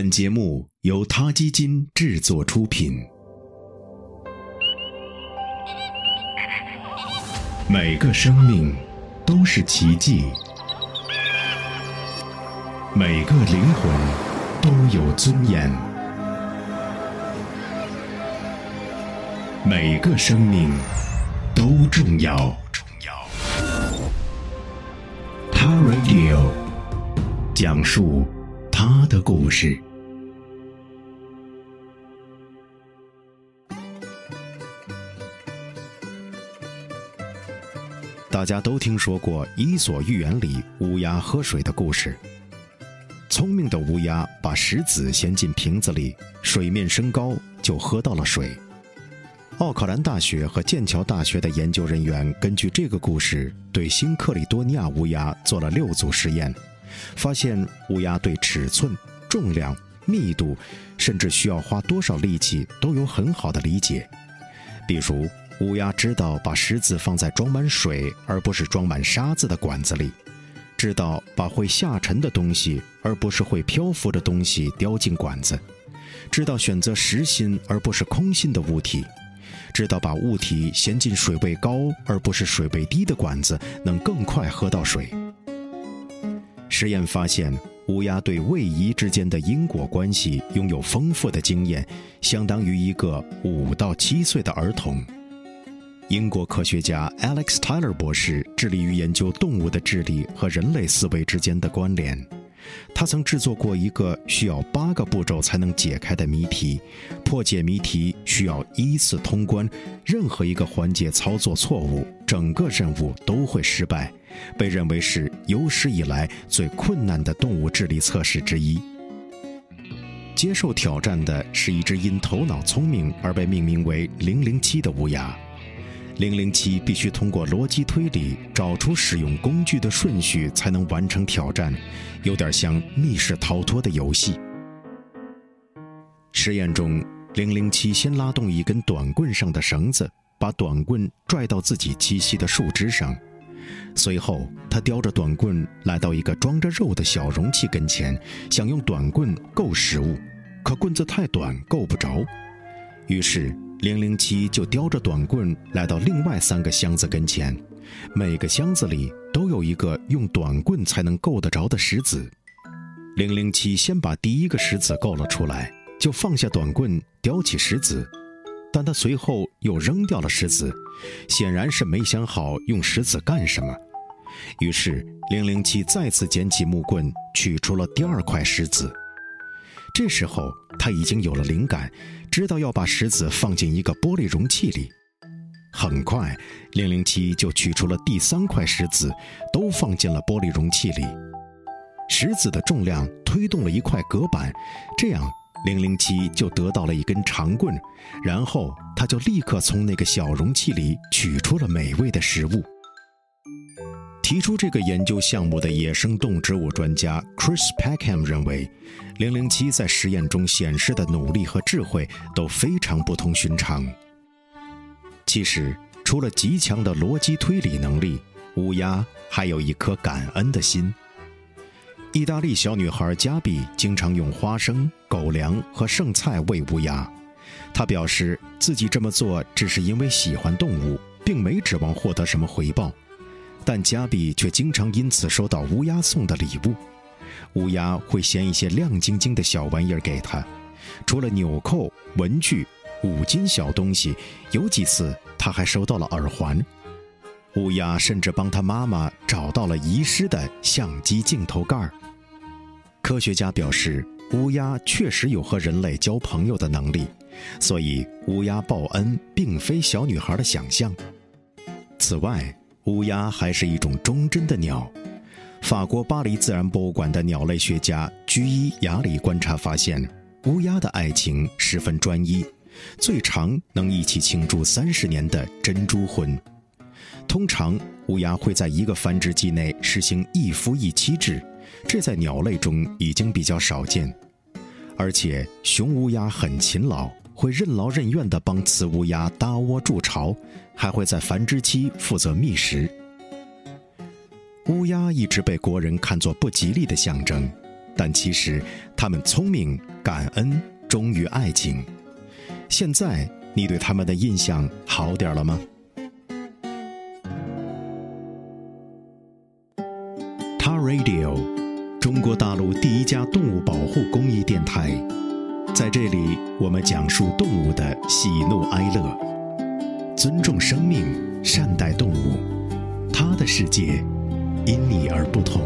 本节目由他基金制作出品。每个生命都是奇迹，每个灵魂都有尊严，每个生命都重要。他 Radio 讲述他的故事。大家都听说过《伊索寓言》里乌鸦喝水的故事。聪明的乌鸦把石子衔进瓶子里，水面升高就喝到了水。奥克兰大学和剑桥大学的研究人员根据这个故事，对新克里多尼亚乌鸦做了六组实验，发现乌鸦对尺寸、重量、密度，甚至需要花多少力气都有很好的理解。比如，乌鸦知道把石子放在装满水而不是装满沙子的管子里，知道把会下沉的东西而不是会漂浮的东西叼进管子，知道选择实心而不是空心的物体，知道把物体衔进水位高而不是水位低的管子能更快喝到水。实验发现，乌鸦对位移之间的因果关系拥有丰富的经验，相当于一个五到七岁的儿童。英国科学家 Alex Tyler 博士致力于研究动物的智力和人类思维之间的关联。他曾制作过一个需要八个步骤才能解开的谜题，破解谜题需要依次通关，任何一个环节操作错误，整个任务都会失败，被认为是有史以来最困难的动物智力测试之一。接受挑战的是一只因头脑聪明而被命名为“零零七”的乌鸦。零零七必须通过逻辑推理找出使用工具的顺序，才能完成挑战，有点像密室逃脱的游戏。实验中，零零七先拉动一根短棍上的绳子，把短棍拽到自己栖息的树枝上，随后他叼着短棍来到一个装着肉的小容器跟前，想用短棍够食物，可棍子太短够不着，于是。零零七就叼着短棍来到另外三个箱子跟前，每个箱子里都有一个用短棍才能够得着的石子。零零七先把第一个石子够了出来，就放下短棍，叼起石子，但他随后又扔掉了石子，显然是没想好用石子干什么。于是零零七再次捡起木棍，取出了第二块石子。这时候他已经有了灵感。知道要把石子放进一个玻璃容器里，很快，零零七就取出了第三块石子，都放进了玻璃容器里。石子的重量推动了一块隔板，这样零零七就得到了一根长棍，然后他就立刻从那个小容器里取出了美味的食物。提出这个研究项目的野生动植物专家 Chris Peckham 认为，零零七在实验中显示的努力和智慧都非常不同寻常。其实，除了极强的逻辑推理能力，乌鸦还有一颗感恩的心。意大利小女孩加比经常用花生、狗粮和剩菜喂乌鸦，她表示自己这么做只是因为喜欢动物，并没指望获得什么回报。但加比却经常因此收到乌鸦送的礼物，乌鸦会衔一些亮晶晶的小玩意儿给他，除了纽扣、文具、五金小东西，有几次他还收到了耳环。乌鸦甚至帮他妈妈找到了遗失的相机镜头盖儿。科学家表示，乌鸦确实有和人类交朋友的能力，所以乌鸦报恩并非小女孩的想象。此外，乌鸦还是一种忠贞的鸟。法国巴黎自然博物馆的鸟类学家居伊雅里观察发现，乌鸦的爱情十分专一，最长能一起庆祝三十年的珍珠婚。通常，乌鸦会在一个繁殖季内实行一夫一妻制，这在鸟类中已经比较少见。而且，雄乌鸦很勤劳。会任劳任怨地帮雌乌鸦搭窝筑巢，还会在繁殖期负责觅食。乌鸦一直被国人看作不吉利的象征，但其实它们聪明、感恩、忠于爱情。现在你对它们的印象好点了吗？他 Radio，中国大陆第一家动物保护公益电台，在这里我们讲述动物的喜怒哀乐，尊重生命，善待动物，它的世界因你而不同。